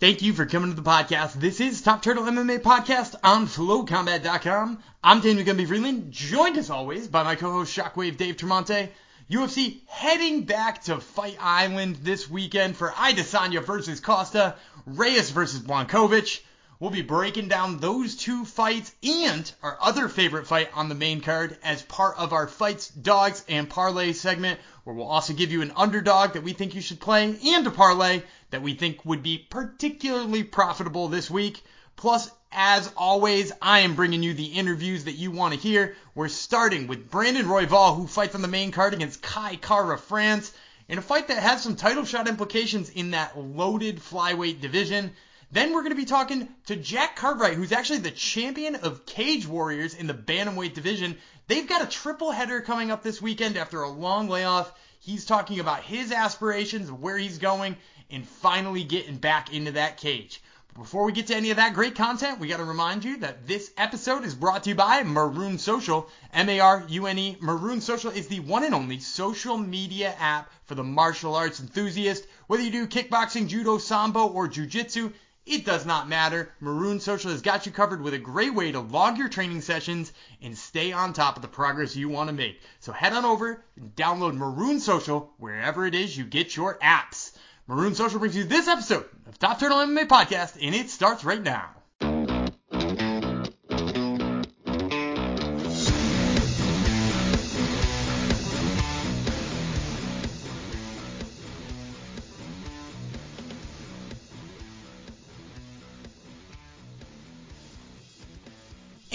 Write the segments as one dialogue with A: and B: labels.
A: Thank you for coming to the podcast. This is Top Turtle MMA Podcast on FlowCombat.com. I'm Daniel Gumby Freeland, joined as always by my co-host Shockwave Dave Tremonte. UFC heading back to Fight Island this weekend for Adesanya versus Costa, Reyes versus Blachowicz. We'll be breaking down those two fights and our other favorite fight on the main card as part of our Fights, Dogs, and Parlay segment, where we'll also give you an underdog that we think you should play and a parlay that we think would be particularly profitable this week. Plus, as always, I am bringing you the interviews that you want to hear. We're starting with Brandon Royval, who fights on the main card against Kai Kara France in a fight that has some title shot implications in that loaded flyweight division. Then we're going to be talking to Jack Cartwright, who's actually the champion of Cage Warriors in the Bantamweight division. They've got a triple header coming up this weekend after a long layoff. He's talking about his aspirations, where he's going, and finally getting back into that cage. But before we get to any of that great content, we got to remind you that this episode is brought to you by Marune Social. M-A-R-U-N-E. Marune Social is the one and only social media app for the martial arts enthusiast. Whether you do kickboxing, judo, sambo, or jujitsu, it does not matter. Marune Social has got you covered with a great way to log your training sessions and stay on top of the progress you want to make. So head on over and download Marune Social wherever it is you get your apps. Marune Social brings you this episode of Top Turtle MMA Podcast, and it starts right now.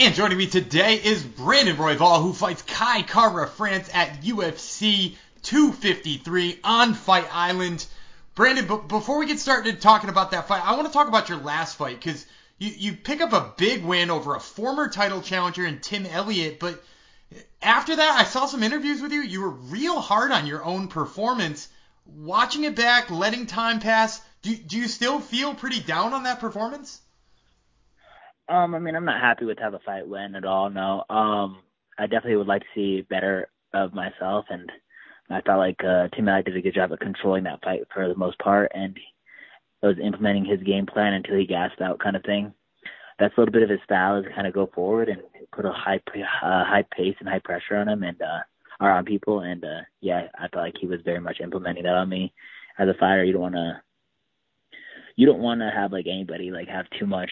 A: And joining me today is Brandon Royval, who fights Kai Kara France at UFC 253 on Fight Island. Brandon, b- before we get started talking about that fight, I want to talk about your last fight because you, you pick up a big win over a former title challenger in Tim Elliott, but after that, I saw some interviews with you. You were real hard on your own performance. Watching it back, letting time pass, do, do you still feel pretty down on that performance?
B: Um, I mean, I'm not happy with how the fight went at all. No. Um, I definitely would like to see better of myself, and I felt like uh, Tim did a good job of controlling that fight for the most part, and was implementing his game plan until he gassed out, kind of thing. That's a little bit of his style is kind of go forward and put a high uh, high pace and high pressure on him and uh, or on people, and uh, yeah, I felt like he was very much implementing that on me. As a fighter, you don't want to you don't want to have like anybody like have too much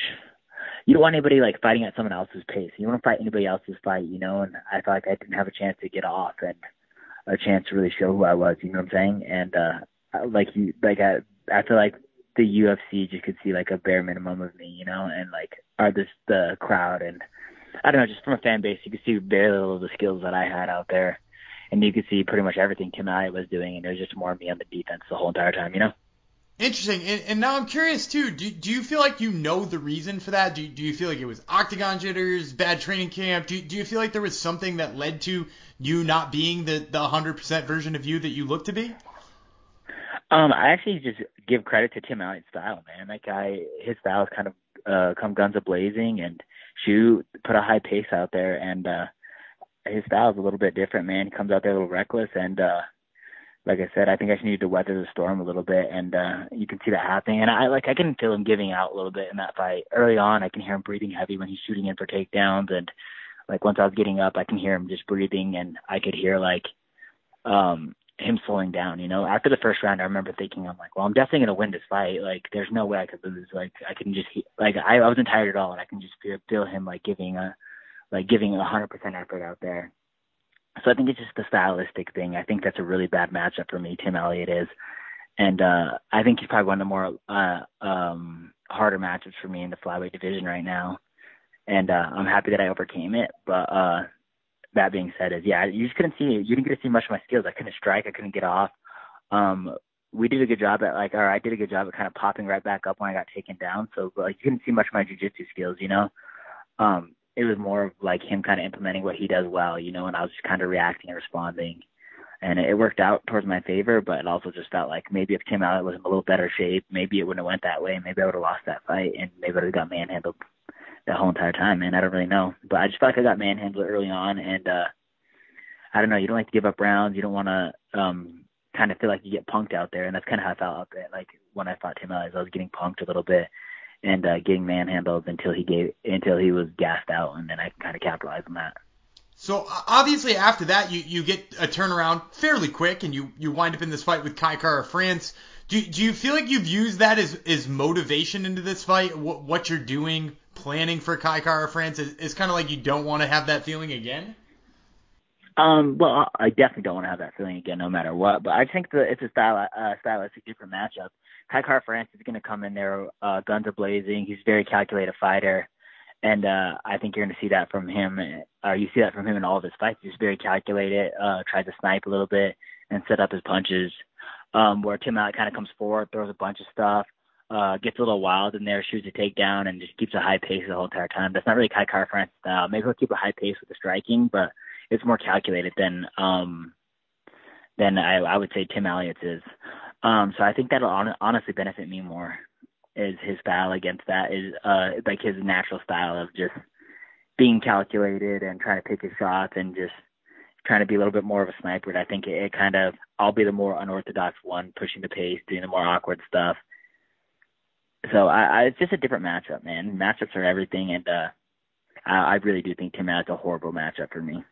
B: you don't want anybody like fighting at someone else's pace. You want to fight anybody else's fight, you know. And I felt like I didn't have a chance to get off and a chance to really show who I was. You know what I'm saying? And uh, like you, like I, I feel like the UFC just could see like a bare minimum of me, you know, and like are this the crowd and I don't know, just from a fan base, you could see very little of the skills that I had out there, and you could see pretty much everything Tim I was doing, and it was just more me on the defense the whole entire time, you know.
A: Interesting. And, and, now I'm curious too. Do, do you feel like you know the reason for that? Do, do you feel like it was octagon jitters, bad training camp? Do, do you feel like there was something that led to you not being the, the 100% version of you that you look to be?
B: Um, I actually just give credit to Tim Elliott's style, man. That guy, his style is kind of uh, come guns a blazing and shoot, put a high pace out there, and uh, his style is a little bit different, man. He comes out there a little reckless, and uh, like I said, I think I just needed to weather the storm a little bit, and uh, you can see that happening. And I like I can feel him giving out a little bit in that fight early on. I can hear him breathing heavy when he's shooting in for takedowns, and like once I was getting up, I can hear him just breathing, and I could hear like um him slowing down. You know, after the first round, I remember thinking, I'm like, well, I'm definitely gonna win this fight. Like, there's no way I could lose. Like, I can just like I, I wasn't tired at all, and I can just feel feel him like giving a like giving a hundred percent effort out there. So I think it's just the stylistic thing. I think that's a really bad matchup for me. Tim Elliott is, and uh, I think he's probably one of the more uh, um, harder matchups for me in the flyweight division right now. And uh, I'm happy that I overcame it. But uh, that being said, is yeah, you just couldn't see. You didn't get to see much of my skills. I couldn't strike. I couldn't get off. Um, we did a good job at like, or I did a good job at kind of popping right back up when I got taken down. So like, you couldn't see much of my jujitsu skills, you know. Um, it was more of like him kind of implementing what he does well, you know, and I was just kind of reacting and responding. And it worked out towards my favor, but it also just felt like maybe if Tim Elliott was in a little better shape, maybe it wouldn't have went that way. Maybe I would have lost that fight, and maybe I would have got manhandled the whole entire time. Man, I don't really know, but I just felt like I got manhandled early on, and uh I don't know. You don't like to give up rounds. You don't want to um kind of feel like you get punked out there, and that's kind of how I felt out there. Like when I fought Tim Elliott, I was getting punked a little bit and uh, getting manhandled until he gave until he was gassed out, and then I kind of capitalized on that.
A: So obviously after that you, you get a turnaround fairly quick and you, you wind up in this fight with Kai Kara-France. Do, do you feel like you've used that as, as motivation into this fight? What, what you're doing, planning for Kai Kara-France is, is kind of like you don't want to have that feeling again?
B: Um, well, I definitely don't want to have that feeling again, no matter what. But I think that it's a style, uh, stylistic different matchup. Kai Kara-France is going to come in there, uh, guns are blazing. He's a very calculated fighter, and uh, I think you're going to see that from him. Uh, you see that from him in all of his fights. He's very calculated, uh, tries to snipe a little bit and set up his punches. Um, where Tim Elliott kind of comes forward, throws a bunch of stuff, uh, gets a little wild in there, shoots a takedown, and just keeps a high pace the whole entire time. That's not really Kai Kara-France style. Maybe he'll keep a high pace with the striking, but it's more calculated than um than I, I would say Tim Elliott's is. Um, so I think that'll on, honestly benefit me more. Is his style against that is uh like his natural style of just being calculated and trying to pick his shots and just trying to be a little bit more of a sniper. And I think it, it kind of I'll be the more unorthodox one, pushing the pace, doing the more awkward stuff. So I, I it's just a different matchup, man. Matchups are everything, and uh I, I really do think Tim Elliott's a horrible matchup for me.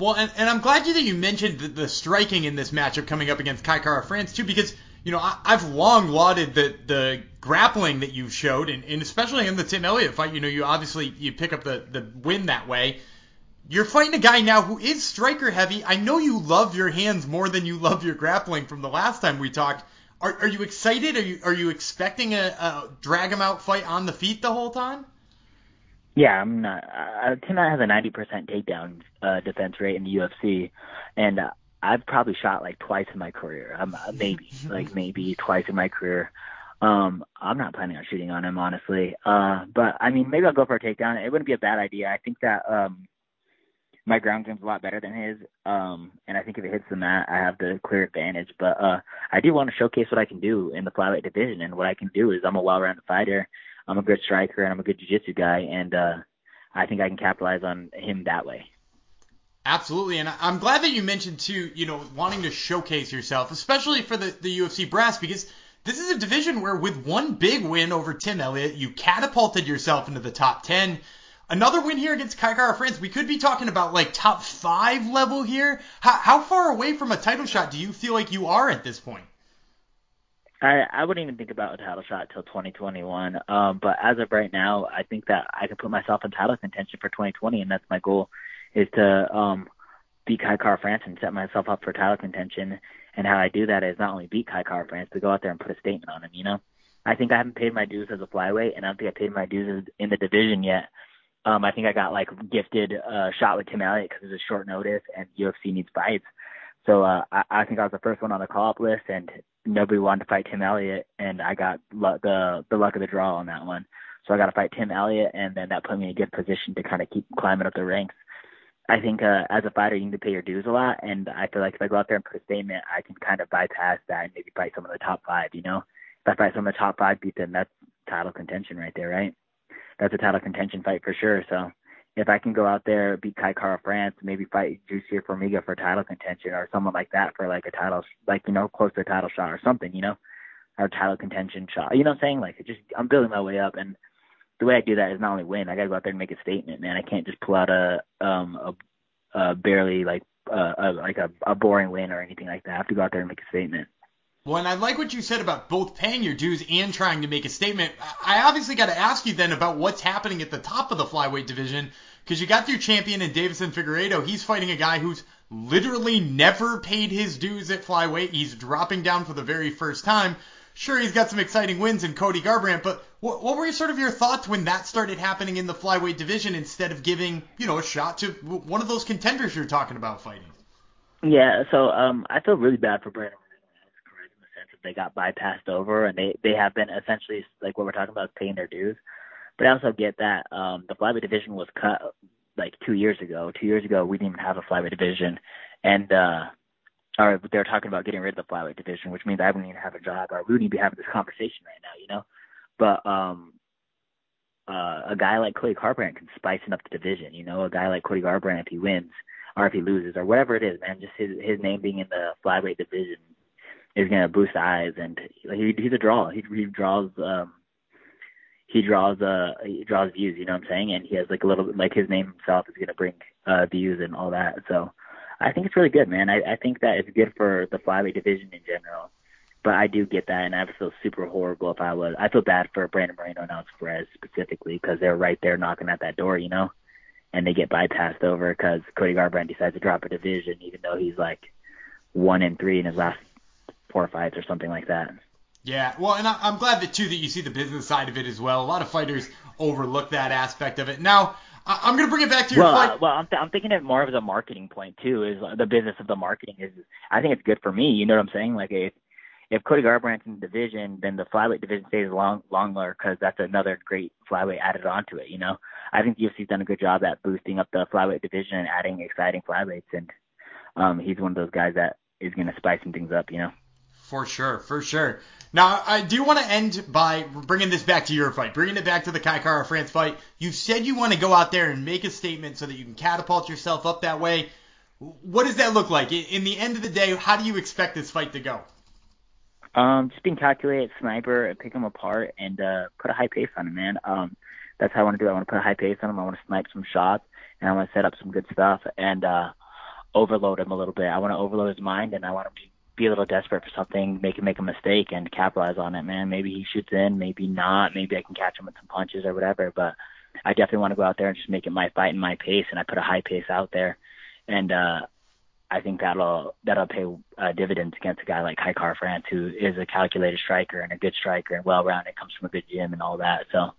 A: Well, and, and I'm glad you that you mentioned the, the striking in this matchup coming up against Kai Kara-France too, because you know I, I've long lauded the the grappling that you've showed, and, and especially in the Tim Elliott fight. You know, you obviously you pick up the the win that way. You're fighting a guy now who is striker heavy. I know you love your hands more than you love your grappling from the last time we talked. Are, are you excited? Are you are you expecting a, a drag him out fight on the feet the whole time?
B: Yeah, I'm not. Uh, Tim has a 90% takedown uh, defense rate in the UFC, and uh, I've probably shot like twice in my career. I'm uh, maybe like maybe twice in my career. Um, I'm not planning on shooting on him honestly. Uh, but I mean, maybe I'll go for a takedown. It wouldn't be a bad idea. I think that um, my ground game's a lot better than his. Um, and I think if it hits the mat, I have the clear advantage. But uh, I do want to showcase what I can do in the flyweight division, and what I can do is I'm a well-rounded fighter. I'm a good striker and I'm a good jiu-jitsu guy, and uh, I think I can capitalize on him that way.
A: Absolutely, and I'm glad that you mentioned too, you know, wanting to showcase yourself, especially for the, the UFC brass, because this is a division where with one big win over Tim Elliott, you catapulted yourself into the top 10. Another win here against Kai Kara-France, we could be talking about like top five level here. How, how far away from a title shot do you feel like you are at this point?
B: I I wouldn't even think about a title shot till 2021. Um, but as of right now, I think that I can put myself in title contention for 2020, and that's my goal, is to um beat Kai Kara-France and set myself up for title contention. And how I do that is not only beat Kai Kara-France, but go out there and put a statement on him. You know, I think I haven't paid my dues as a flyweight, and I don't think I paid my dues in the division yet. Um, I think I got like gifted uh, shot with Tim Elliott because it was a short notice and UFC needs fights. So uh, I, I think I was the first one on the call up list, and nobody wanted to fight Tim Elliott, and I got l- the the luck of the draw on that one. So I got to fight Tim Elliott, and then that put me in a good position to kind of keep climbing up the ranks. I think uh, as a fighter, you need to pay your dues a lot, and I feel like if I go out there and put a statement, I can kind of bypass that and maybe fight some of the top five. You know, if I fight some of the top five, beat them, that's title contention right there, right? That's a title contention fight for sure. So if I can go out there, beat Kai Kara-France, maybe fight Jussier Formiga for title contention or someone like that for like a title, like, you know, close to a title shot or something, you know, or title contention shot. You know what I'm saying? Like, it just, I'm building my way up. And the way I do that is not only win, I got to go out there and make a statement, man. I can't just pull out a, um, a, a barely like, uh, a, like a, a boring win or anything like that. I have to go out there and make a statement.
A: Well, and I like what you said about both paying your dues and trying to make a statement. I obviously got to ask you then about what's happening at the top of the flyweight division because you got your champion in Deiveson Figueiredo. He's fighting a guy who's literally never paid his dues at flyweight. He's dropping down for the very first time. Sure, he's got some exciting wins in Cody Garbrandt, but what, what were sort of your thoughts when that started happening in the flyweight division instead of giving, you know, a shot to one of those contenders you're talking about fighting?
B: Yeah, so um, I feel really bad for Brandon they got bypassed over and they they have been essentially like what we're talking about paying their dues. But I also get that um the flyweight division was cut like two years ago. Two years ago we didn't even have a flyweight division and uh or they're talking about getting rid of the flyweight division, which means I wouldn't even have a job or we wouldn't even be having this conversation right now, you know? But um uh a guy like Cody Garbrandt can spice up the division, you know, a guy like Cody Garbrandt if he wins or if he loses or whatever it is, man, just his his name being in the flyweight division is going to boost eyes, and he, he's a draw. He, he draws. um he draws uh he draws views, you know what I'm saying? And he has like a little like his name himself is gonna bring uh views and all that. So I think it's really good, man. I, I think that it's good for the flyweight division in general. But I do get that, and I feel super horrible if I was. I feel bad for Brandon Moreno and Alex Perez specifically because they're right there knocking at that door, you know, and they get bypassed over because Cody Garbrandt decides to drop a division, even though he's like one in three in his last four fights or something like that.
A: Yeah, well, and I'm glad that too that you see the business side of it as well. A lot of fighters overlook that aspect of it. Now, I'm gonna bring it back to your
B: well,
A: fight.
B: Uh, well, I'm, th- I'm thinking of more of a marketing point too. Is the business of the marketing is I think it's good for me. You know what I'm saying? Like if if Cody Garbrandt's in the division, then the flyweight division stays long longer because that's another great flyweight added onto it. You know, I think the UFC's done a good job at boosting up the flyweight division and adding exciting flyweights, and um, he's one of those guys that is gonna spice some things up. You know.
A: For sure, for sure. Now, I do want to end by bringing this back to your fight, bringing it back to the Kai Kara France fight. You said you want to go out there and make a statement so that you can catapult yourself up that way. What does that look like? In the end of the day, how do you expect this fight to go?
B: Um, just being calculated, sniper, pick him apart, and uh, put a high pace on him, man. Um, that's how I want to do it. I want to put a high pace on him. I want to snipe some shots, and I want to set up some good stuff and uh, overload him a little bit. I want to overload his mind, and I want him to be a little desperate for something, make make a mistake and capitalize on it, man. Maybe he shoots in, maybe not. Maybe I can catch him with some punches or whatever. But I definitely want to go out there and just make it my fight and my pace, and I put a high pace out there, and uh, I think that'll that'll pay uh, dividends against a guy like Kai Kara France, who is a calculated striker and a good striker and well-rounded, comes from a good gym and all that. So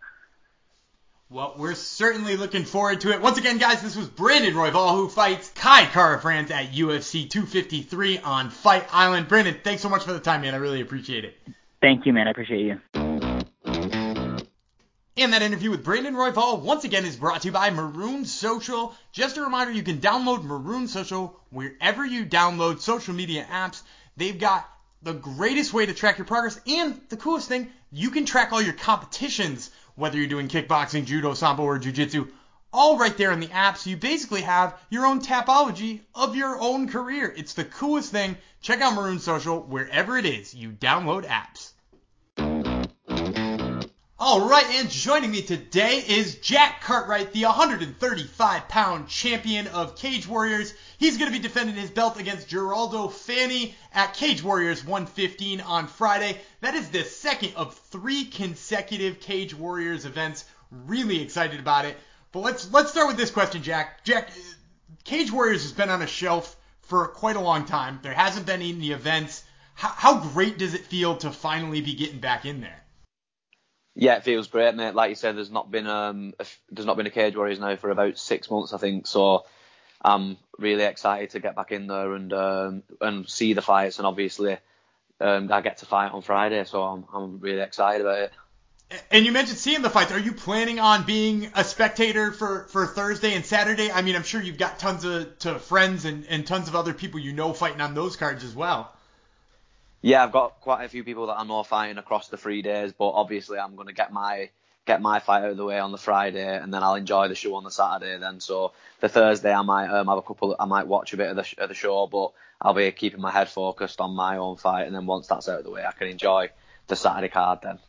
A: well, we're certainly looking forward to it. Once again, guys, this was Brandon Royval who fights Kai Kara France at UFC 253 on Fight Island. Brandon, thanks so much for the time, man. I really appreciate it.
B: Thank you, man. I appreciate you.
A: And that interview with Brandon Royval once again is brought to you by Marune Social. Just a reminder, you can download Marune Social wherever you download social media apps. They've got the greatest way to track your progress, and the coolest thing, you can track all your competitions whether you're doing kickboxing, judo, sambo, or jujitsu, all right there in the app. So you basically have your own tapology of your own career. It's the coolest thing. Check out Marune Social wherever it is you download apps. All right, and joining me today is Jack Cartwright, the 135 pound champion of Cage Warriors. He's going to be defending his belt against Geraldo Fanny at Cage Warriors 115 on Friday. That is the second of three consecutive Cage Warriors events. Really excited about it. But let's let's start with this question, Jack. Jack, Cage Warriors has been on a shelf for quite a long time. There hasn't been any events. How, how great does it feel to finally be getting back in there?
C: Yeah, it feels great, mate. Like you said, there's not been um a, there's not been a Cage Warriors now for about six months, I think. So I'm really excited to get back in there and um and see the fights, and obviously um I get to fight on Friday, so I'm I'm really excited about it.
A: And you mentioned seeing the fights. Are you planning on being a spectator for, for Thursday and Saturday? I mean, I'm sure you've got tons of to friends and, and tons of other people you know fighting on those cards as well.
C: Yeah, I've got quite a few people that I know fighting across the three days, but obviously I'm going to get my get my fight out of the way on the Friday, and then I'll enjoy the show on the Saturday. Then, so the Thursday I might um, have a couple. I might watch a bit of the, of the show, but I'll be keeping my head focused on my own fight, and then once that's out of the way, I can enjoy the Saturday card then.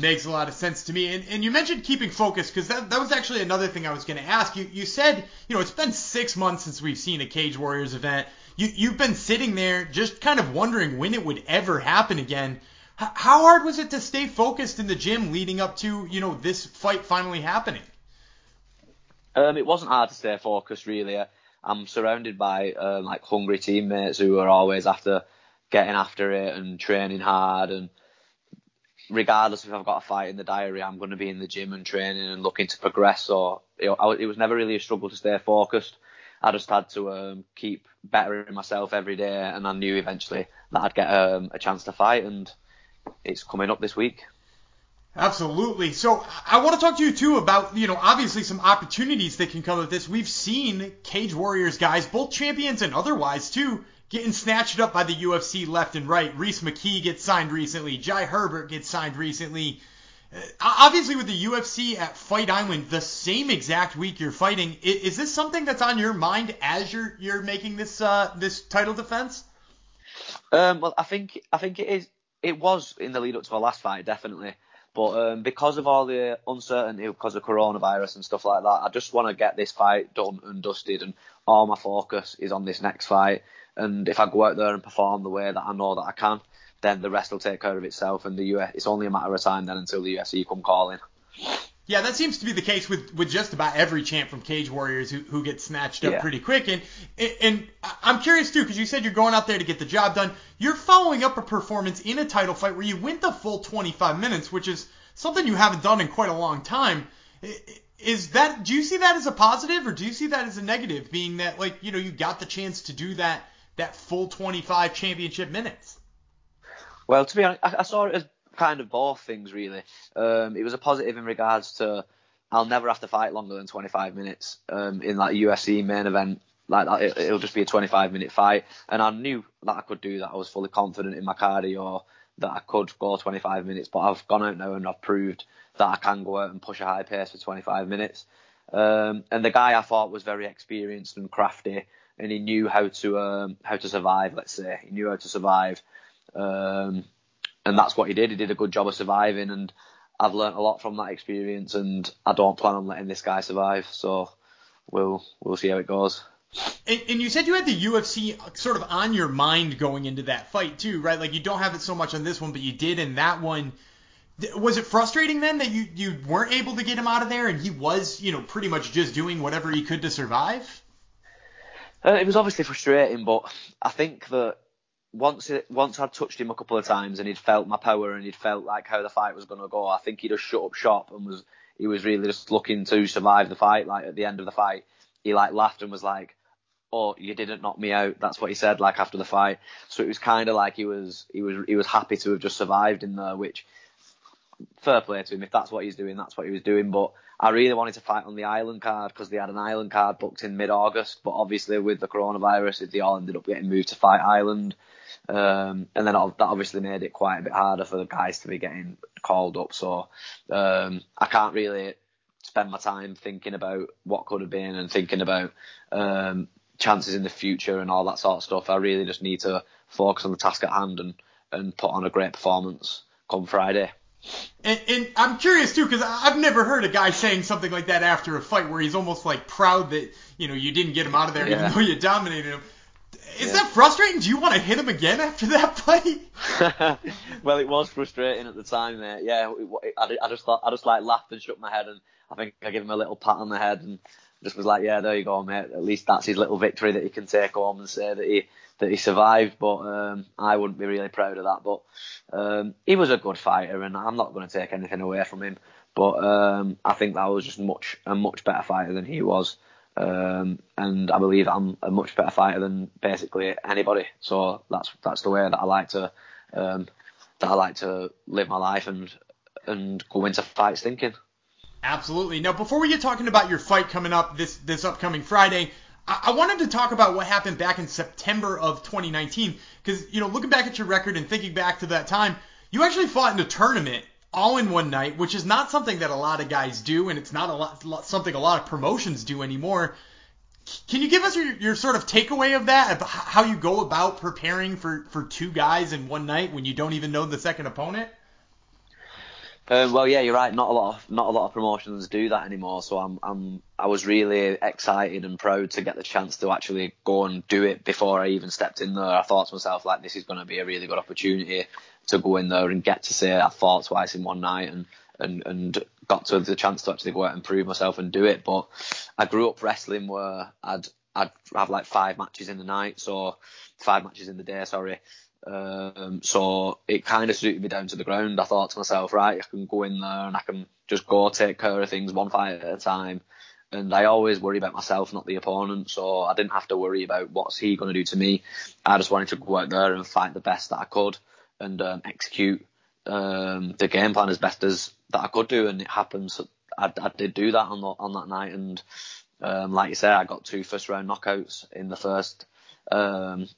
A: Makes a lot of sense to me. And, and you mentioned keeping focus because that, that was actually another thing I was going to ask you. You said, you know, it's been six months since we've seen a Cage Warriors event. You, you've been sitting there just kind of wondering when it would ever happen again. H- how hard was it to stay focused in the gym leading up to, you know, this fight finally happening?
C: Um, it wasn't hard to stay focused, really. I'm surrounded by um, like hungry teammates who are always after getting after it and training hard and regardless if I've got a fight in the diary, I'm going to be in the gym and training and looking to progress. So you know, I, it was never really a struggle to stay focused. I just had to um, keep bettering myself every day, and I knew eventually that I'd get um, a chance to fight, and it's coming up this week.
A: Absolutely. So I want to talk to you too about, you know, obviously some opportunities that can come of this. We've seen Cage Warriors guys, both champions and otherwise too, getting snatched up by the UFC left and right. Reese McKee gets signed recently. Jai Herbert gets signed recently. Uh, obviously, with the UFC at Fight Island, the same exact week you're fighting, is, is this something that's on your mind as you're you're making this uh, this title defense?
C: Um, well, I think I think it is. It was in the lead up to my last fight, definitely. But um, because of all the uncertainty because of coronavirus and stuff like that, I just want to get this fight done and dusted, and all my focus is on this next fight. And if I go out there and perform the way that I know that I can, then the rest will take care of itself. And the US, it's only a matter of time then until the UFC come calling.
A: Yeah, that seems to be the case with, with just about every champ from Cage Warriors who, who gets snatched up
C: Yeah.
A: pretty quick. And and I'm curious too, because you said you're going out there to get the job done. You're following up a performance in a title fight where you went the full 25 minutes, which is something you haven't done in quite a long time. Is that do you see that as a positive or do you see that as a negative? Being that like you know you got the chance to do that that full 25 championship minutes.
C: Well, to be honest, I, I saw it as kind of both things really. Um, it was a positive in regards to I'll never have to fight longer than 25 minutes um, in that UFC main event. Like that, it, it'll just be a 25 minute fight, and I knew that I could do that. I was fully confident in my cardio that I could go 25 minutes, but I've gone out now and I've proved that I can go out and push a high pace for 25 minutes. Um, and the guy I thought was very experienced and crafty, and he knew how to um, how to survive. Let's say he knew how to survive. Um, and that's what he did. He did a good job of surviving, and I've learnt a lot from that experience. And I don't plan on letting this guy survive. So we'll we'll see how it goes.
A: And, and you said you had the UFC sort of on your mind going into that fight too, right? Like you don't have it so much on this one, but you did in that one. Was it frustrating then that you you weren't able to get him out of there, and he was, you know, pretty much just doing whatever he could to survive?
C: Uh, it was obviously frustrating, but I think that once it, once I'd touched him a couple of times and he'd felt my power and he'd felt like how the fight was going to go, I think he just shut up shop and was he was really just looking to survive the fight. Like at the end of the fight, he like laughed and was like, "Oh, you didn't knock me out." That's what he said like after the fight. So it was kind of like he was he was he was happy to have just survived in there, which fair play to him. If that's what he's doing, that's what he was doing. But I really wanted to fight on the island card because they had an island card booked in mid-August. But obviously with the coronavirus, they all ended up getting moved to fight island. Um, and then that obviously made it quite a bit harder for the guys to be getting called up. So um, I can't really spend my time thinking about what could have been and thinking about um, chances in the future and all that sort of stuff. I really just need to focus on the task at hand and, and put on a great performance come Friday.
A: And, and I'm curious too, because I've never heard a guy saying something like that after a fight, where he's almost like proud that you know you didn't get him out of there, even though you dominated him. Is
C: Yeah.
A: that frustrating? Do you want to hit him again after that fight?
C: well, it was frustrating at the time, mate. Yeah, it, it, I, I just thought, I just like laughed and shook my head, and I think I gave him a little pat on the head, and just was like, "Yeah, there you go, mate. At least that's his little victory that he can take home and say that he that he survived." But um, I wouldn't be really proud of that. But um, he was a good fighter, and I'm not going to take anything away from him. But um, I think that was just much a much better fighter than he was. Um, and I believe I'm a much better fighter than basically anybody. So that's that's the way that I like to um, that I like to live my life and and go into fights thinking.
A: Absolutely. Now, before we get talking about your fight coming up this this upcoming Friday, I, I wanted to talk about what happened back in September of 2019. Because you know, looking back at your record and thinking back to that time, you actually fought in a tournament all in one night, which is not something that a lot of guys do, and it's not a lot, something a lot of promotions do anymore. Can you give us your, your sort of takeaway of that, of how you go about preparing for, for two guys in one night when you don't even know the second opponent?
C: Um, well, yeah, you're right. Not a lot of not a lot of promotions do that anymore. So I'm I'm I was really excited and proud to get the chance to actually go and do it before I even stepped in there. I thought to myself like this is going to be a really good opportunity to go in there and get to say I fought twice in one night and and and got to the chance to actually go out and prove myself and do it. But I grew up wrestling where I'd I'd have like five matches in the night, so five matches in the day, sorry. Um, so it kind of suited me down to the ground. I thought to myself, right, I can go in there and I can just go take care of things one fight at a time. And I always worry about myself, not the opponent. So I didn't have to worry about what's he going to do to me. I just wanted to go out there and fight the best that I could and um, execute um, the game plan as best as that I could do. And it happens. I, I did do that on the, on that night. And um, like you said, I got two first round knockouts in the first um,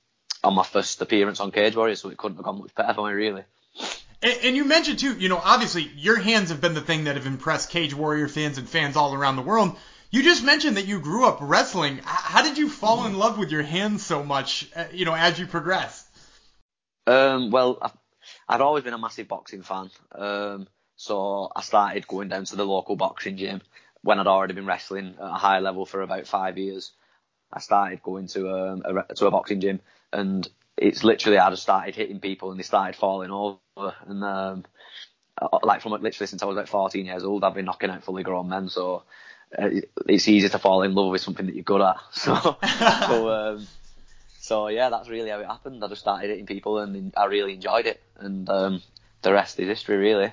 C: on my first appearance on Cage Warriors, so it couldn't have gone much better for me, really.
A: And, and you mentioned too, you know, obviously your hands have been the thing that have impressed Cage Warrior fans and fans all around the world. You just mentioned that you grew up wrestling. How did you fall in love with your hands so much, uh, you know, as you progressed?
C: Um, well, I've, I'd always been a massive boxing fan. Um, so I started going down to the local boxing gym when I'd already been wrestling at a high level for about five years. I started going to um, a, to a boxing gym, and it's literally I just started hitting people, and they started falling over, and um, uh, like from literally since I was about 14 years old, I've been knocking out fully grown men, so uh, it's easy to fall in love with something that you're good at. So, so, um, so yeah, that's really how it happened. I just started hitting people, and I really enjoyed it, and um, the rest is history, really.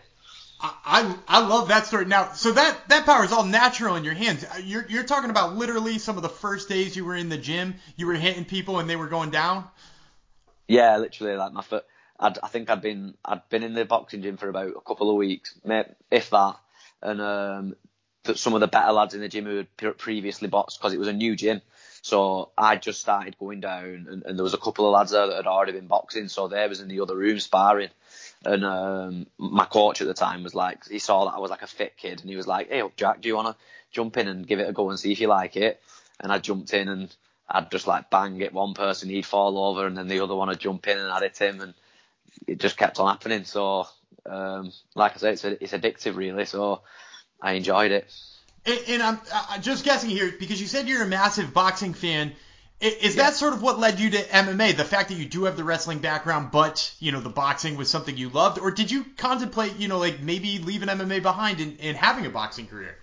A: I, I love that story. Now, so that that power is all natural in your hands. Uh, you're you're talking about literally some of the first days you were in the gym, you were hitting people and they were going down.
C: Yeah, literally like my foot. I'd, I think I'd been I'd been in the boxing gym for about a couple of weeks, if that, and um, some of the better lads in the gym who had previously boxed because it was a new gym. So I just started going down, and, and, there was a couple of lads there that had already been boxing, so they was in the other room sparring. And um, my coach at the time was like, he saw that I was like a fit kid, and he was like, "Hey, Jack, do you want to jump in and give it a go and see if you like it?" And I jumped in, and I'd just like bang it one person, he'd fall over, and then the other one would jump in and I'd hit him, and it just kept on happening. So, um, like I said, it's, it's addictive, really. So I enjoyed it.
A: And, and I'm, I'm just guessing here because you said you're a massive boxing fan. Is that sort of what led you to MMA? The fact that you do have the wrestling background, but you know the boxing was something you loved, or did you contemplate, you know, like maybe leaving MMA behind and, and having a boxing career?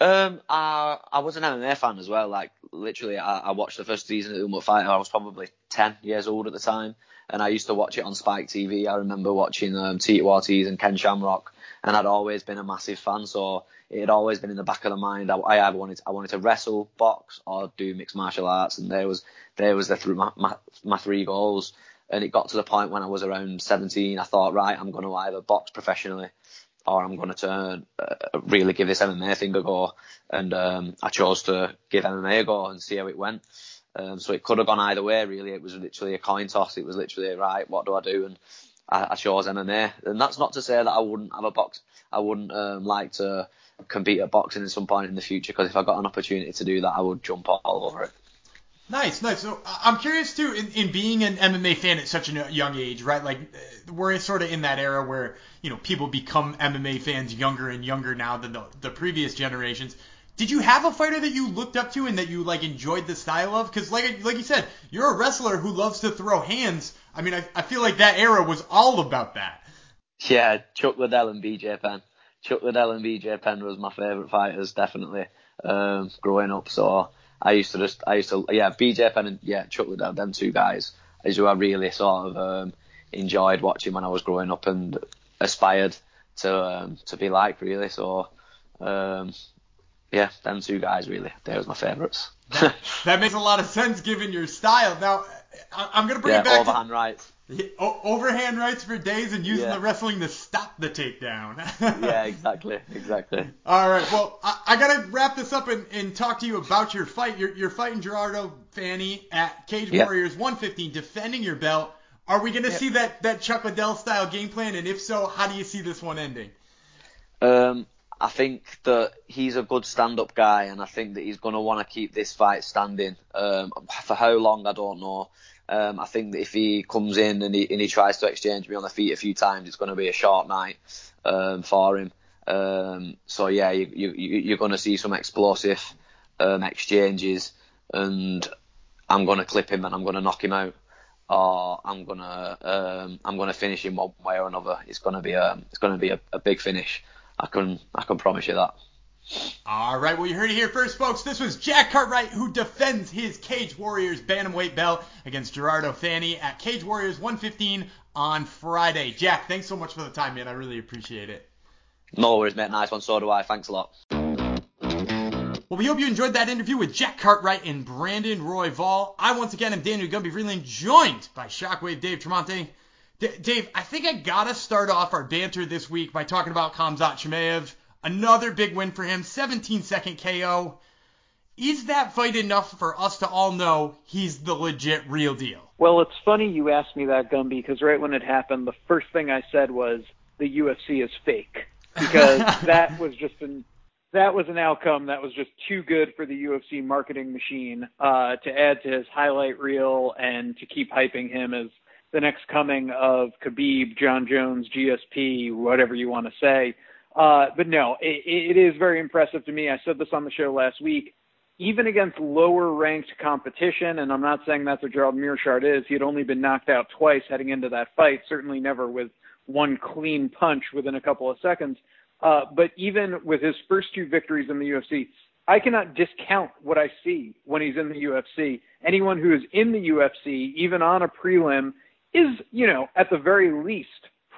C: Um, I I was an MMA fan as well. Like literally, I, I watched the first season of Ultimate Fighter. I was probably ten years old at the time, and I used to watch it on Spike TV. I remember watching um, Tito Ortiz and Ken Shamrock, and I'd always been a massive fan. So it had always been in the back of the mind. I, I either wanted I wanted to wrestle, box, or do mixed martial arts, and there was there was the th- my, my, my three goals. And it got to the point when I was around 17, I thought, right, I'm going to either box professionally or I'm going to turn uh, really give this MMA thing a go. And um, I chose to give MMA a go and see how it went. Um, so it could have gone either way, really. It was literally a coin toss. It was literally right, what do I do? And I, I chose MMA. And that's not to say that I wouldn't have a box. I wouldn't um, like to compete at boxing at some point in the future because if I got an opportunity to do that, I would jump all over it.
A: Nice, nice. So I'm curious too, in, in being an MMA fan at such a young age, right? Like uh, we're sort of in that era where you know people become MMA fans younger and younger now than the, the previous generations. Did you have a fighter that you looked up to and that you like enjoyed the style of? Because like like you said, you're a wrestler who loves to throw hands. I mean, I, I feel like that era was all about that.
C: Yeah, Chuck Liddell and BJ Penn. Chuck Liddell and BJ Penn was my favourite fighters, definitely, um, growing up. So I used to just, I used to, yeah, BJ Penn and yeah, Chuck Liddell, them two guys is who I really sort of um, enjoyed watching when I was growing up and aspired to um, to be like really. So um, yeah, them two guys really, they was my favourites.
A: that, that makes a lot of sense given your style. Now I'm gonna bring
C: yeah,
A: it back.
C: Overhand
A: to,
C: rights.
A: Overhand rights for days and using
C: yeah.
A: the wrestling to stop the takedown.
C: yeah, exactly, exactly.
A: All right, well, I, I gotta wrap this up and, and, talk to you about your fight. You're, you're fighting Gerardo Fanny at Cage. Warriors 115, defending your belt. Are we gonna see that that Chuck Liddell style game plan? And if so, how do you see this one ending?
C: Um, I think that he's a good stand-up guy, and I think that he's gonna want to keep this fight standing. Um, for how long, I don't know. Um, I think that if he comes in and he, and he tries to exchange me on the feet a few times, it's going to be a short night um, for him. Um, so yeah, you, you, you're going to see some explosive um, exchanges, and I'm going to clip him and I'm going to knock him out, or I'm going to um, I'm going to finish him one way or another. It's going to be a it's going to be a, a big finish. I can I can promise you that.
A: All right, well, you heard it here first, folks. This was Jack Cartwright who defends his Cage Warriors bantamweight belt against Gerardo Fanny at Cage Warriors 115 on Friday. Jack, thanks so much for the time, man. I really appreciate it.
C: No worries, mate. Nice one. So do I. Thanks a lot.
A: Well, we hope you enjoyed that interview with Jack Cartwright and Brandon Royval. I once again am Daniel Gumby Freeland, joined by Shockwave Dave Tremonte. D- Dave, I think I gotta start off our banter this week by talking about Khamzat Chimaev. Another big win for him, 17 second KO. Is that fight enough for us to all know he's the legit real deal?
D: Well, it's funny you asked me that, Gumby, because right when it happened, the first thing I said was the UFC is fake because that was just an that was an outcome that was just too good for the UFC marketing machine uh, to add to his highlight reel and to keep hyping him as the next coming of Khabib, Jon Jones, GSP, whatever you want to say. Uh, but no, it, it is very impressive to me. I said this on the show last week. Even against lower ranked competition, and I'm not saying that's what Gerald Meerschaert is, he had only been knocked out twice heading into that fight, certainly never with one clean punch within a couple of seconds. Uh, but even with his first two victories in the UFC, I cannot discount what I see when he's in the UFC. Anyone who is in the UFC, even on a prelim, is, you know, at the very least,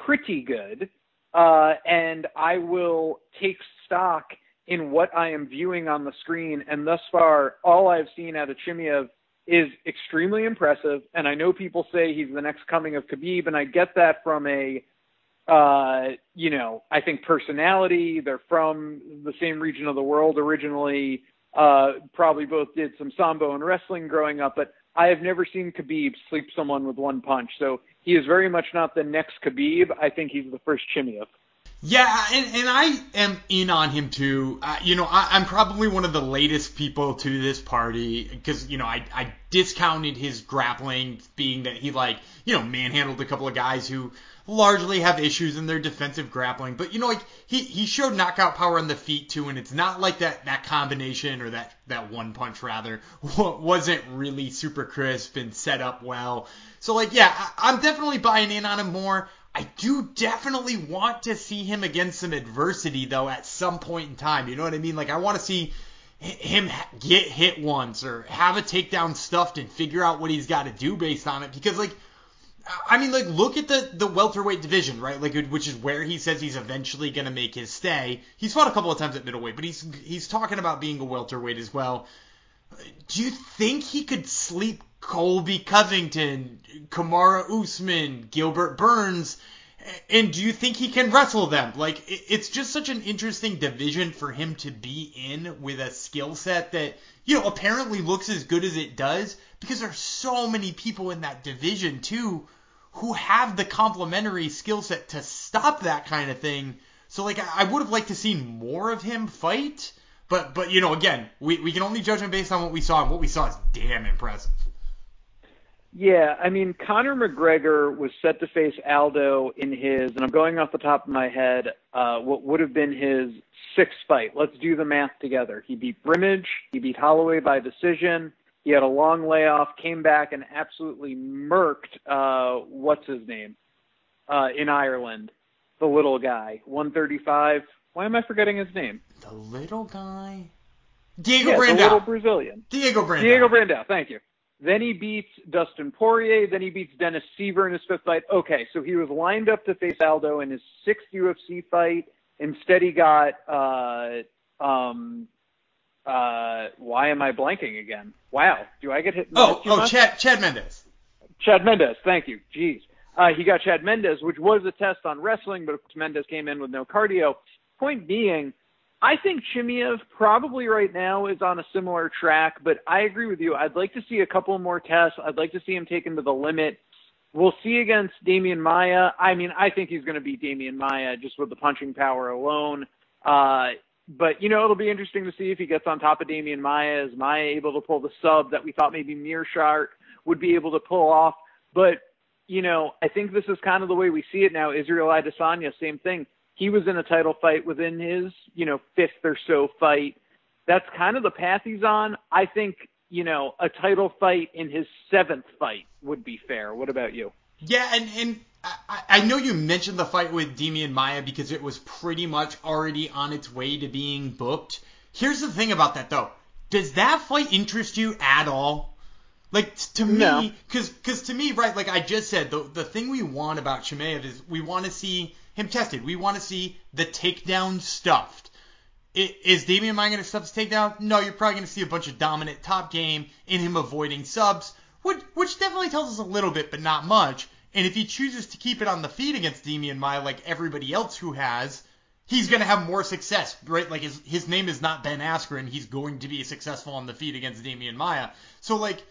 D: pretty good. Uh, and I will take stock in what I am viewing on the screen. And thus far, all I've seen out of Chimaev is extremely impressive. And I know people say he's the next coming of Khabib, and I get that from a, uh, you know, I think personality. They're from the same region of the world originally. Uh, probably both did some sambo and wrestling growing up, but I have never seen Khabib sleep someone with one punch. So he is very much not the next Khabib. I think he's the first Chimaev.
A: Yeah, and, and I am in on him too. Uh, you know, I, I'm probably one of the latest people to this party because you know I I discounted his grappling, being that he like you know manhandled a couple of guys who largely have issues in their defensive grappling. But you know, like he he showed knockout power on the feet too, and it's not like that that combination or that that one punch rather wasn't really super crisp and set up well. So like yeah, I, I'm definitely buying in on him more. I do definitely want to see him against some adversity though at some point in time. You know what I mean? Like I want to see him get hit once or have a takedown stuffed and figure out what he's got to do based on it because like I mean like look at the the welterweight division, right? Like which is where he says he's eventually going to make his stay. He's fought a couple of times at middleweight, but he's he's talking about being a welterweight as well. Do you think he could sleep Colby Covington, Kamaru Usman, Gilbert Burns. And do you think he can wrestle them? Like, it's just such an interesting division for him to be in with a skill set that, you know, apparently looks as good as it does because there's so many people in that division, too, who have the complementary skill set to stop that kind of thing. So, like, I would have liked to see more of him fight. But, but you know, again, we, we can only judge him based on what we saw, and what we saw is damn impressive.
D: Yeah, I mean, Conor McGregor was set to face Aldo in his, and I'm going off the top of my head, uh, what would have been his sixth fight. Let's do the math together. He beat Brimage, he beat Holloway by decision, he had a long layoff, came back and absolutely murked, uh, what's his name, uh, in Ireland, the little guy, 135. Why am I forgetting his name?
A: The little guy? Diego
D: yeah,
A: Brandao.
D: The little Brazilian.
A: Diego Brandao.
D: Diego Brandao, thank you. Then he beats Dustin Poirier. Then he beats Dennis Siver in his fifth fight. Okay, so he was lined up to face Aldo in his sixth UFC fight. Instead, he got uh, um, uh, why am I blanking again? Wow, do I get hit?
A: Oh, oh, Chad, Chad Mendes.
D: Chad Mendes, thank you. Jeez, uh, he got Chad Mendes, which was a test on wrestling, but Mendes came in with no cardio. Point being, I think Chimaev probably right now is on a similar track, but I agree with you. I'd like to see a couple more tests. I'd like to see him taken to the limit. We'll see against Demian Maia. I mean, I think he's going to beat Demian Maia just with the punching power alone. Uh, but, you know, it'll be interesting to see if he gets on top of Demian Maia. Is Maia able to pull the sub that we thought maybe Meerschaert would be able to pull off? But, you know, I think this is kind of the way we see it now. Israel Adesanya, same thing he was in a title fight within his, you know, fifth or so fight. That's kind of the path he's on. I think, you know, a title fight in his seventh fight would be fair. What about you?
A: Yeah, and and I, I know you mentioned the fight with Demian Maia because it was pretty much already on its way to being booked. Here's the thing about that though. Does that fight interest you at all? Like to
D: no.
A: me, because because to me, right? Like I just said, the the thing we want about Chimaev is we want to see him tested. We want to see the takedown stuffed. Is Demian Maia going to stuff his takedown? No, you're probably going to see a bunch of dominant top game in him avoiding subs, which, which definitely tells us a little bit, but not much. And if he chooses to keep it on the feet against Demian Maia like everybody else who has, he's going to have more success, right? Like his, his name is not Ben Askren. He's going to be successful on the feet against Demian Maia. So like,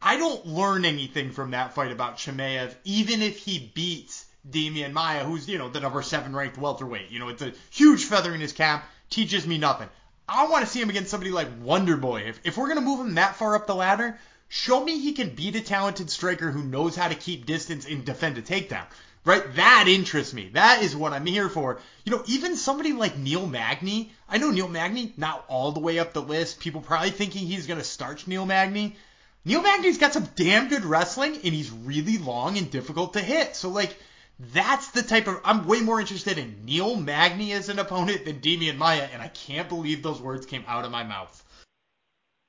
A: I don't learn anything from that fight about Chimaev, even if he beats Demian Maia, who's, you know, the number seven ranked welterweight. You know, it's a huge feather in his cap, teaches me nothing. I want to see him against somebody like Wonder Boy. If, if we're going to move him that far up the ladder, Show me he can beat a talented striker who knows how to keep distance and defend a takedown. Right? That interests me. That is what I'm here for. You know, even somebody like Neil Magny, I know Neil Magny, not all the way up the list. People probably thinking he's going to starch Neil Magny. Neil Magny's got some damn good wrestling, and he's really long and difficult to hit. So, like, that's the type of. I'm way more interested in Neil Magny as an opponent than Demian Maia, and I can't believe those words came out of my mouth.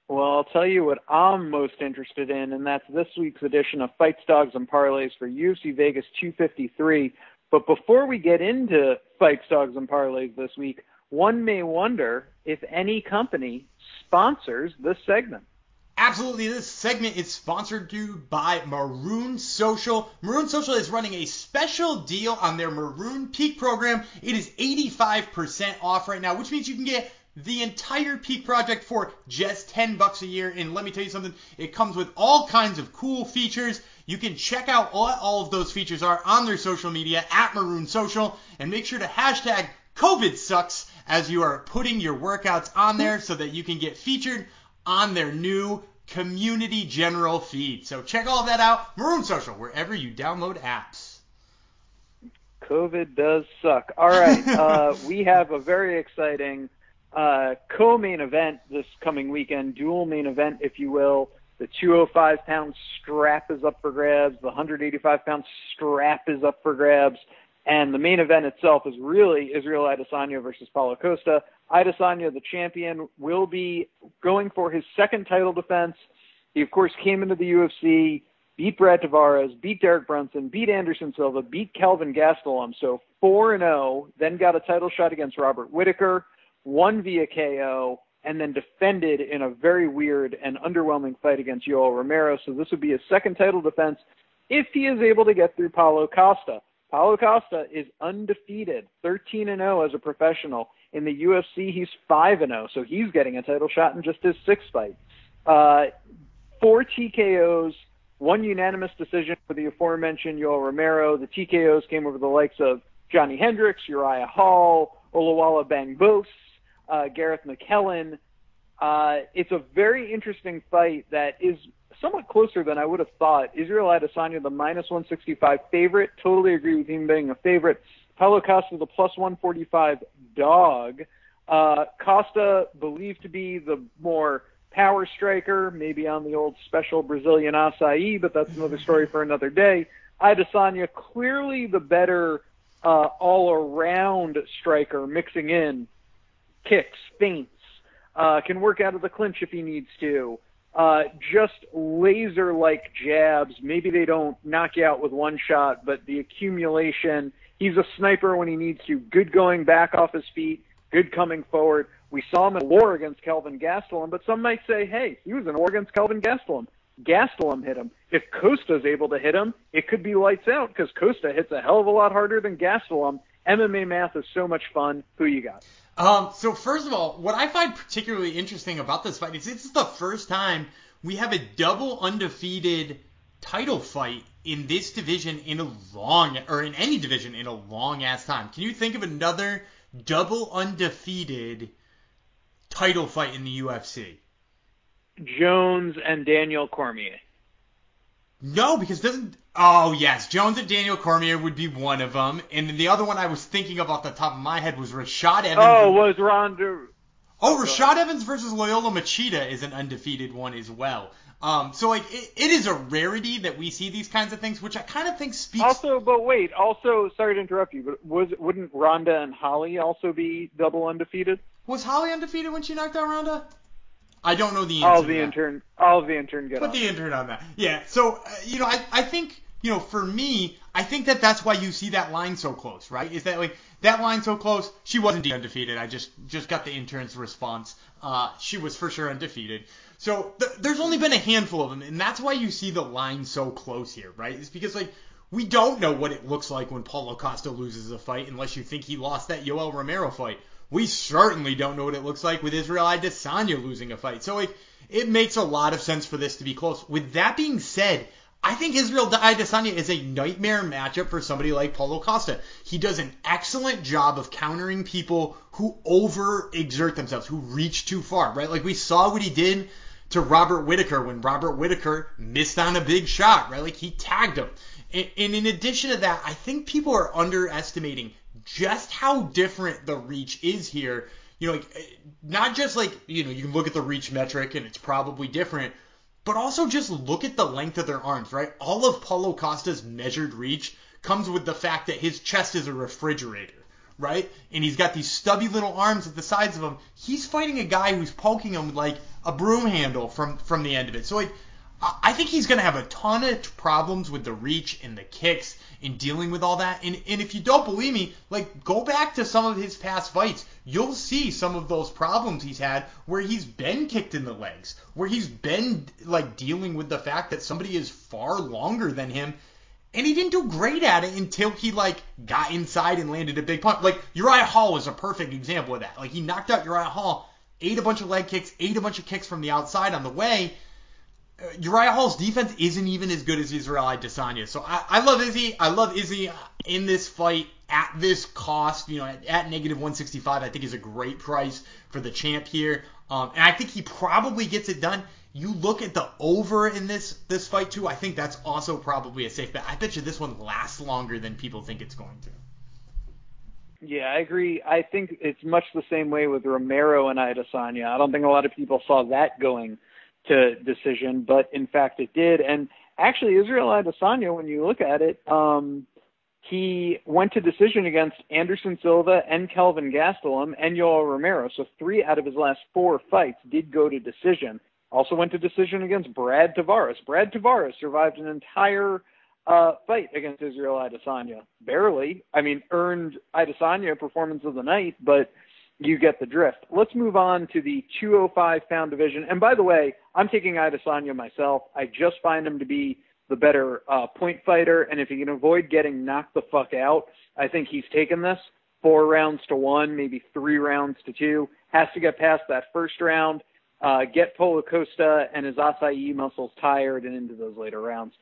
D: Well, I'll tell you what I'm most interested in, and that's this week's edition of Fights, Dogs, and Parlays for UFC Vegas 253. But before we get into Fights, Dogs, and Parlays this week, one may wonder if any company sponsors this segment.
A: Absolutely. This segment is sponsored to by Marune Social. Marune Social is running a special deal on their Marune Peak program. It is 85% off right now, which means you can get the entire Peak project for just 10 bucks a year. And let me tell you something, it comes with all kinds of cool features. You can check out what all of those features are on their social media at Marune Social and make sure to hashtag COVID sucks as you are putting your workouts on there so that you can get featured on their new community general feed. So check all that out, Marune Social, wherever you download apps.
D: COVID does suck. All right, uh, we have a very exciting uh, co-main event this coming weekend, dual main event, if you will. The 205 pound strap is up for grabs. The 185 pound strap is up for grabs. And the main event itself is really Israel Adesanya versus Paulo Costa. Adesanya, the champion, will be going for his second title defense. He, of course, came into the UFC, beat Brad Tavares, beat Derek Brunson, beat Anderson Silva, beat Kelvin Gastelum. So 4 and 0, then got a title shot against Robert Whitaker, won via KO, and then defended in a very weird and underwhelming fight against Yoel Romero. So this would be his second title defense if he is able to get through Paulo Costa. Paulo Costa is undefeated, 13 and 0 as a professional. In the UFC, he's 5 and 0, so he's getting a title shot in just his sixth fight. Uh, four TKOs, one unanimous decision for the aforementioned Yoel Romero. The TKOs came over the likes of Johnny Hendricks, Uriah Hall, Oluwale Bamgbose, uh, Garreth McLellan. Uh, it's a very interesting fight that is somewhat closer than I would have thought. Israel Adesanya, the minus 165 favorite. Totally agree with him being a favorite. Paulo Costa, the plus 145 dog. Uh, Costa believed to be the more power striker, maybe on the old special Brazilian acai, but that's another story for another day. Adesanya clearly the better uh, all-around striker, mixing in kicks, feints, uh, can work out of the clinch if he needs to uh, just laser like jabs. Maybe they don't knock you out with one shot, but the accumulation. He's a sniper when he needs to. Good going back off his feet, good coming forward. We saw him in war against Kelvin Gastelum, but some might say, hey, he was in war against Kelvin Gastelum. Gastelum hit him. If Costa's able to hit him, it could be lights out because Costa hits a hell of a lot harder than Gastelum. MMA math is so much fun. Who you got?
A: Um, so first of all, what I find particularly interesting about this fight is this is the first time we have a double undefeated title fight in this division in a long, or in any division in a long ass time. Can you think of another double undefeated title fight in the UFC?
D: Jones and Daniel Cormier.
A: No, because doesn't. Oh yes, Jones and Daniel Cormier would be one of them, and then the other one I was thinking of off the top of my head was Rashad Evans.
D: Oh, was Ronda.
A: Oh, Rashad Evans versus Lyoto Machida is an undefeated one as well. Um, so like it, it is a rarity that we see these kinds of things, which I kind of think speaks.
D: Also, but wait, also sorry to interrupt you, but was wouldn't Ronda and Holly also be double undefeated?
A: Was Holly undefeated when she knocked out Ronda? I don't know the answer.
D: I'll the intern. I'll the intern get
A: Put
D: on.
A: the intern on that. Yeah. So uh, you know, I I think you know for me, I think that that's why you see that line so close, right? Is that like that line so close? She wasn't undefeated. I just just got the intern's response. Uh, she was for sure undefeated. So th- there's only been a handful of them, and that's why you see the line so close here, right? It's because like we don't know what it looks like when Paulo Costa loses a fight, unless you think he lost that Yoel Romero fight. We certainly don't know what it looks like with Israel Adesanya losing a fight. So like it makes a lot of sense for this to be close. With that being said, I think Israel Adesanya is a nightmare matchup for somebody like Paulo Costa. He does an excellent job of countering people who over exert themselves, who reach too far, right? Like we saw what he did to Robert Whitaker when Robert Whitaker missed on a big shot, right? Like he tagged him. And, and in addition to that, I think people are underestimating just how different the reach is here. You know, like, eh, not just like, you know, you can look at the reach metric and it's probably different, but also just look at the length of their arms, right? All of Paulo Costa's measured reach comes with the fact that his chest is a refrigerator, right? And he's got these stubby little arms at the sides of him. He's fighting a guy who's poking him like a broom handle from from the end of it. So like I think he's going to have a ton of problems with the reach and the kicks and dealing with all that. And, and if you don't believe me, like go back to some of his past fights. You'll see some of those problems he's had where he's been kicked in the legs, where he's been like dealing with the fact that somebody is far longer than him. And he didn't do great at it until he like got inside and landed a big punch. Like Uriah Hall is a perfect example of that. Like he knocked out Uriah Hall, ate a bunch of leg kicks, ate a bunch of kicks from the outside on the way uh, Uriah Hall's defense isn't even as good as Israel Adesanya. So I, I love Izzy. I love Izzy in this fight at this cost. You know, at, at negative 165, I think is a great price for the champ here. Um, and I think he probably gets it done. You look at the over in this this fight too. I think that's also probably a safe bet. I bet you this one lasts longer than people think it's going to.
D: Yeah, I agree. I think it's much the same way with Romero and Adesanya. I don't think a lot of people saw that going to decision, but in fact it did. And actually, Israel Adesanya, when you look at it, um, he went to decision against Anderson Silva and Kelvin Gastelum and Yoel Romero. So three out of his last four fights did go to decision. Also went to decision against Brad Tavares. Brad Tavares survived an entire uh, fight against Israel Adesanya. Barely. I mean, earned Adesanya performance of the night, but you get the drift. Let's move on to the 205 pound division. And by the way, I'm taking Adesanya myself. I just find him to be the better uh, point fighter, and if he can avoid getting knocked the fuck out, I think he's taken this four rounds to one, maybe three rounds to two. Has to get past that first round, uh, get Paulo Costa and his acai muscles tired, and into those later rounds.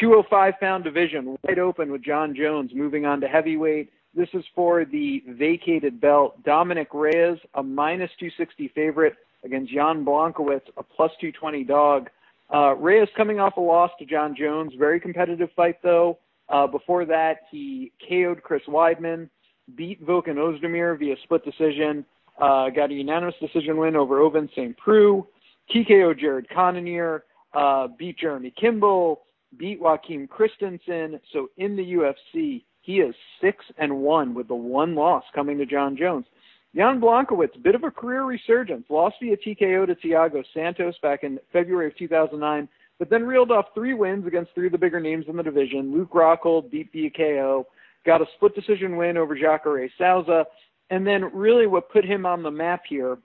D: 205 pound division wide open with Jon Jones moving on to heavyweight. This is for the vacated belt. Dominick Reyes, a minus 260 favorite against Jan Blachowicz, a plus 220 dog. Uh, Reyes coming off a loss to Jon Jones. Very competitive fight, though. Uh, before that, he KO'd Chris Weidman, beat Volkan Ozdemir via split decision, uh, got a unanimous decision win over Ovince St. Preux, TKO Jared Cannonier, uh, beat Jeremy Kimball, beat Joachim Christensen. So in the UFC, he is six and one with the one loss coming to Jon Jones. Jan Blachowicz, bit of a career resurgence, lost via TKO to Thiago Santos back in February of 2009, but then reeled off three wins against three of the bigger names in the division. Luke Rockhold beat via KO, got a split decision win over Jacare Souza, and then really what put him on the map here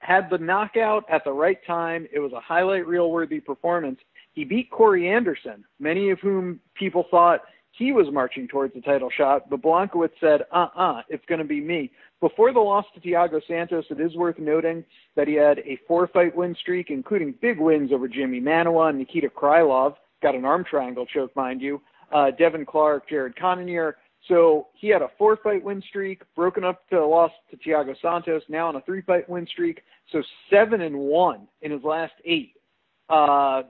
D: had the knockout at the right time. It was a highlight reel worthy performance. He beat Corey Anderson, many of whom people thought he was marching towards the title shot, but Blachowicz said, uh-uh, it's going to be me. Before the loss to Thiago Santos, it is worth noting that he had a four-fight win streak, including big wins over Jimmy Manuwa and Nikita Krylov, got an arm triangle choke, mind you, uh, Devin Clark, Jared Cannonier. So he had a four-fight win streak, broken up to a loss to Thiago Santos, now on a three-fight win streak. So seven and one in his last eight. Uh,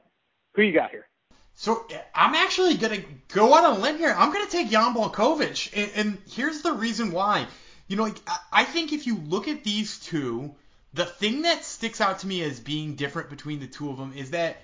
D: who you got here?
A: So I'm actually gonna go on a limb here. I'm gonna take Jan Blachowicz, and, and here's the reason why. You know, like, I think if you look at these two, the thing that sticks out to me as being different between the two of them is that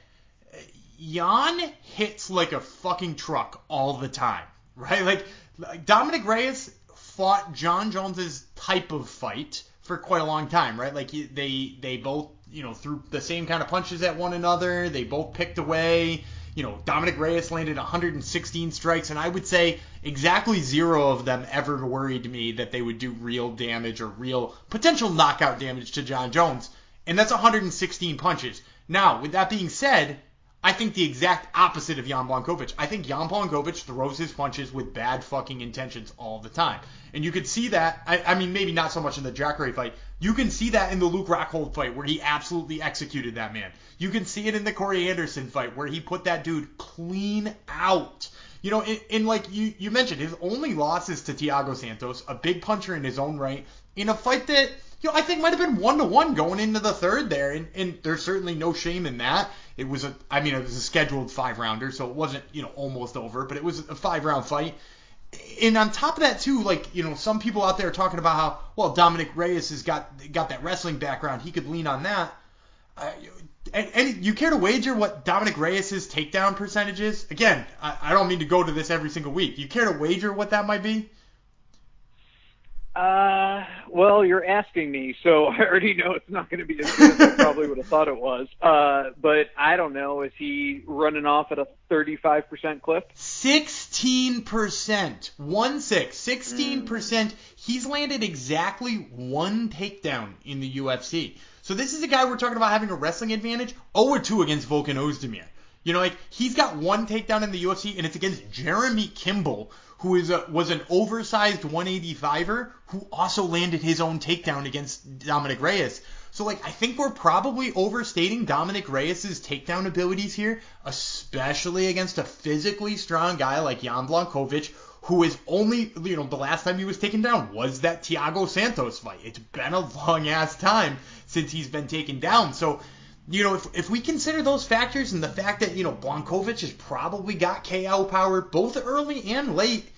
A: uh, Jan hits like a fucking truck all the time, right? Like, like Dominick Reyes fought Jon Jones's type of fight for quite a long time, right? Like they they both you know threw the same kind of punches at one another. They both picked away you know, Dominick Reyes landed 116 strikes, and I would say exactly zero of them ever worried me that they would do real damage or real potential knockout damage to Jon Jones. And that's 116 punches. Now, with that being said, I think the exact opposite of Jan Blachowicz. I think Jan Blachowicz throws his punches with bad fucking intentions all the time. And you could see that, I, I mean, maybe not so much in the Jacare fight. You can see that in the Luke Rockhold fight where he absolutely executed that man. You can see it in the Corey Anderson fight where he put that dude clean out. You know, in, in like you, you mentioned, his only loss is to Thiago Santos, a big puncher in his own right, in a fight that you know, I think might have been one to one going into the third there, and, and there's certainly no shame in that. It was a, I mean, it was a scheduled five rounder, so it wasn't, you know, almost over, but it was a five round fight. And on top of that too, like you know, some people out there are talking about how well Dominick Reyes has got got that wrestling background, he could lean on that. Uh, and, and you care to wager what Dominick Reyes' takedown percentage is? Again, I, I don't mean to go to this every single week. You care to wager what that might be?
D: Uh, well, you're asking me, so I already know it's not going to be as good as I probably would have thought it was. Uh, but I don't know. Is he running off at a 35% clip?
A: 16%. One six. 16%. Mm. He's landed exactly one takedown in the UFC. So this is a guy we're talking about having a wrestling advantage. 0-2 against Volkan Ozdemir. You know, like he's got one takedown in the UFC, and it's against Jeremy Kimball, who is a, was an oversized 185er who also landed his own takedown against Dominick Reyes. So like I think we're probably overstating Dominick Reyes' takedown abilities here, especially against a physically strong guy like Jan Blachowicz, who is only you know the last time he was taken down was that Thiago Santos fight. It's been a long ass time since he's been taken down. So you know, if, if we consider those factors and the fact that, you know, Blachowicz has probably got KO power both early and late,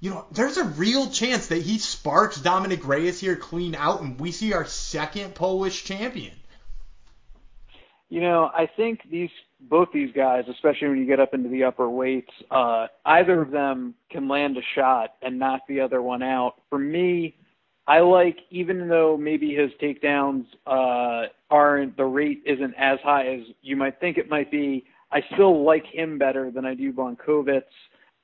A: you know, there's a real chance that he sparks Dominick Reyes here clean out and we see our second Polish champion.
D: You know, I think these both these guys, especially when you get up into the upper weights, uh, either of them can land a shot and knock the other one out. For me, I like, even though maybe his takedowns uh, aren't the rate isn't as high as you might think it might be. I still like him better than I do Blachowicz.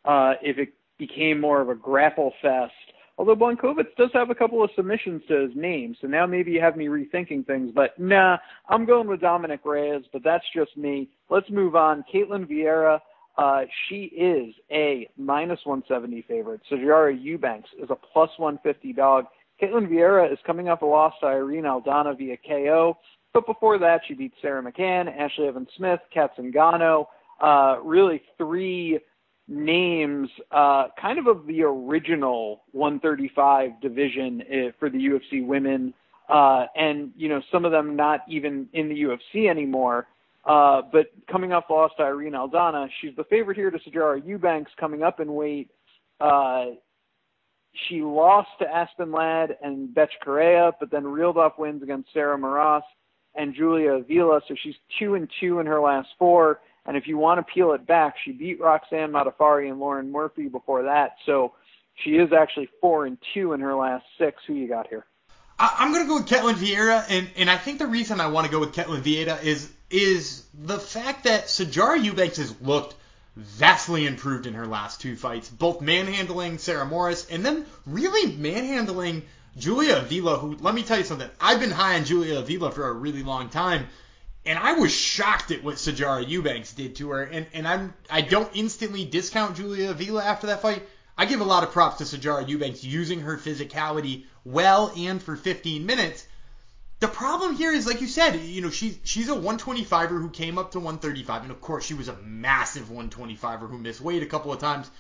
D: Uh, if it became more of a grapple fest, although Blachowicz does have a couple of submissions to his name, so now maybe you have me rethinking things. But nah, I'm going with Dominick Reyes, but that's just me. Let's move on. Ketlen Vieira. Uh, she is a minus 170 favorite. Sijara Eubanks is a plus 150 dog. Ketlen Vieira is coming off a loss to Irene Aldana via KO. But before that, she beat Sara McMann, Ashley Evans Smith, Cat Zingano. Uh, really three names, uh, kind of of the original 135 division uh, for the UFC women. Uh, and, you know, some of them not even in the UFC anymore. Uh, but coming off loss to Irene Aldana, she's the favorite here to Sijara Eubanks coming up in weight. Uh, she lost to Aspen Ladd and Bethe Correia, but then reeled off wins against Sarah Moras and Julia Avila. So she's two and two in her last four. And if you want to peel it back, she beat Roxanne Modafferi and Lauren Murphy before that. So she is actually four and two in her last six. Who you got here?
A: I'm gonna go with Ketlen Vieira, and, and I think the reason I want to go with Ketlen Vieira is is the fact that Sijara Eubanks has looked vastly improved in her last two fights, both manhandling Sarah Moras and then really manhandling Julia Avila, who, let me tell you something, I've been high on Julia Avila for a really long time, and I was shocked at what Sijara Eubanks did to her, and, and I'm, I don't instantly discount Julia Avila after that fight. I give a lot of props to Sijara Eubanks using her physicality well and for 15 minutes, the problem here is, like you said, you know, she's she's a 125er who came up to 135, and of course she was a massive 125er who missed weight a couple of times,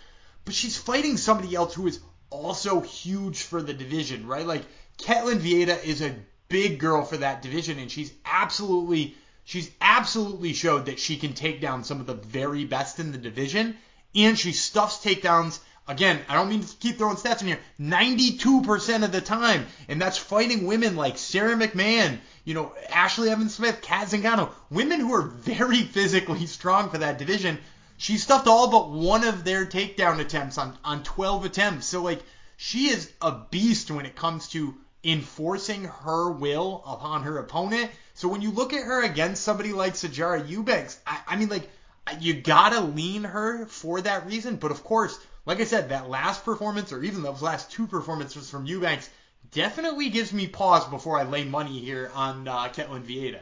A: but she's fighting somebody else who is also huge for the division, right? Like Ketlen Vieira is a big girl for that division, and she's absolutely she's absolutely showed that she can take down some of the very best in the division, and she stuffs takedowns Again, I don't mean to keep throwing stats in here. 92% of the time. And that's fighting women like Sara McMann, you know, Ashley Evans Smith, Cat Zingano. Women who are very physically strong for that division. She stuffed all but one of their takedown attempts on, on 12 attempts. So, like, she is a beast when it comes to enforcing her will upon her opponent. So when you look at her against somebody like Sijara Eubanks, I, I mean, like, you gotta lean her for that reason. But of course, like I said, that last performance or even those last two performances from Eubanks definitely gives me pause before I lay money here on uh, Ketlen Vieira.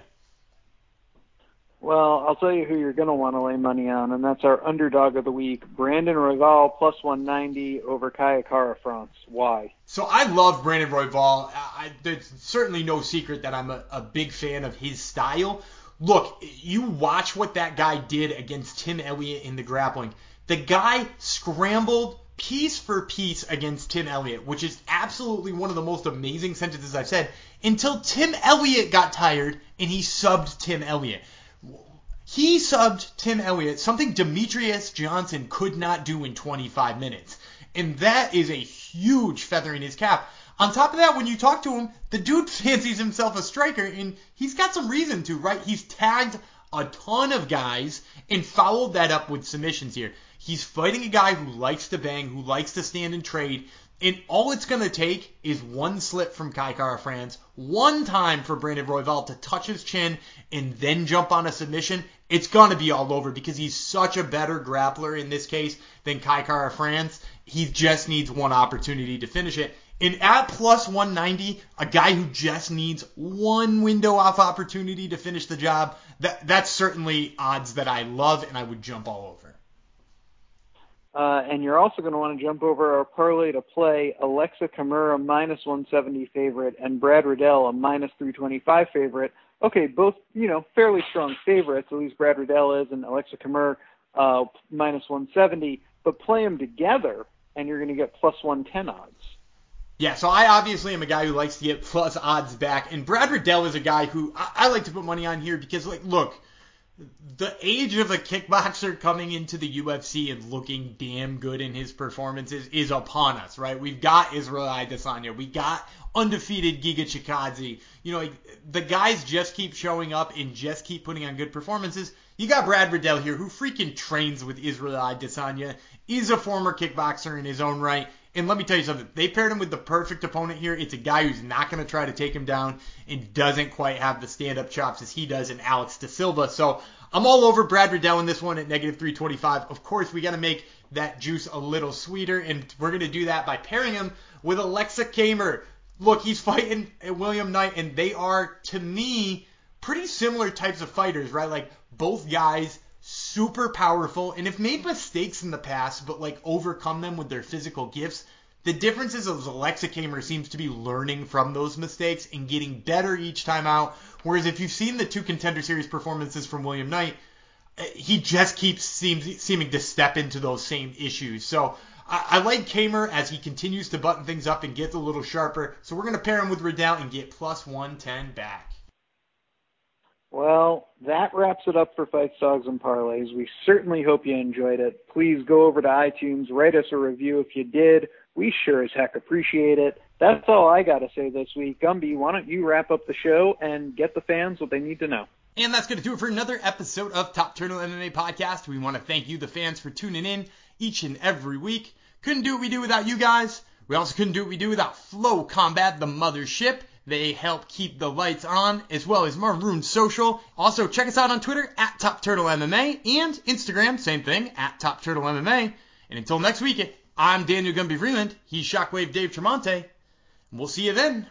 D: Well, I'll tell you who you're going to want to lay money on, and that's our underdog of the week, Brandon Royval, plus 190 over Kai Kara-France. Why?
A: So I love Brandon Royval. I, there's certainly no secret that I'm a, a big fan of his style. Look, you watch what that guy did against Tim Elliott in the grappling. The guy scrambled piece for piece against Tim Elliott, which is absolutely one of the most amazing sentences I've said, until Tim Elliott got tired and he subbed Tim Elliott. He subbed Tim Elliott, something Demetrious Johnson could not do in 25 minutes. And that is a huge feather in his cap. On top of that, when you talk to him, the dude fancies himself a striker, and he's got some reason to, right? He's tagged a ton of guys and followed that up with submissions here. He's fighting a guy who likes to bang, who likes to stand and trade, and all it's going to take is one slip from Kai Kara-France, one time for Brandon Royval to touch his chin and then jump on a submission. It's going to be all over because he's such a better grappler in this case than Kai Kara-France. He just needs one opportunity to finish it. And at plus 190, a guy who just needs one window off opportunity to finish the job, that that's certainly odds that I love and I would jump all over.
D: Uh, and you're also going to want to jump over our parlay to play Aleksa Camur minus 170 favorite and Brad Riddell a minus 325 favorite. Okay, both you know fairly strong favorites. At least Brad Riddell is and Aleksa Camur uh, minus 170. But play them together, and you're going to get plus 110 odds.
A: Yeah, so I obviously am a guy who likes to get plus odds back, and Brad Riddell is a guy who I, I like to put money on here because, like, look, the age of a kickboxer coming into the UFC and looking damn good in his performances is upon us, right? We've got Israel Adesanya, we got undefeated Giga Chikadze. You know, the guys just keep showing up and just keep putting on good performances. You got Brad Riddell here, who freaking trains with Israel Adesanya, is a former kickboxer in his own right. And let me tell you something. They paired him with the perfect opponent here. It's a guy who's not going to try to take him down and doesn't quite have the stand-up chops as he does in Alex da Silva. So I'm all over Brad Riddell in this one at negative 325. Of course, we got to make that juice a little sweeter, and we're going to do that by pairing him with Aleksa Camur. Look, he's fighting William Knight, and they are, to me, pretty similar types of fighters, right? Like both guys super powerful and have made mistakes in the past, but like overcome them with their physical gifts. The difference is Aleksa Camur seems to be learning from those mistakes and getting better each time out. Whereas if you've seen the two contender series performances from William Knight, eh, he just keeps seems, seeming to step into those same issues. So I, I like Kamer as he continues to button things up and get a little sharper. So we're going to pair him with Riddell and get plus 110 back.
D: Well, that wraps it up for Fights, Dogs, and Parlays. We certainly hope you enjoyed it. Please go over to iTunes, write us a review if you did. We sure as heck appreciate it. That's all I got to say this week. Gumby, why don't you wrap up the show and get the fans what they need to know?
A: And that's going to do it for another episode of Top Turtle MMA Podcast. We want to thank you, the fans, for tuning in each and every week. Couldn't do what we do without you guys. We also couldn't do what we do without Flow Combat, the mothership. They help keep the lights on, as well as Marune Social. Also, check us out on Twitter at Top Turtle MMA and Instagram, same thing, at Top Turtle MMA. And until next week, I'm Daniel Gumby Freeland. He's Shockwave Dave Tremonte. We'll see you then.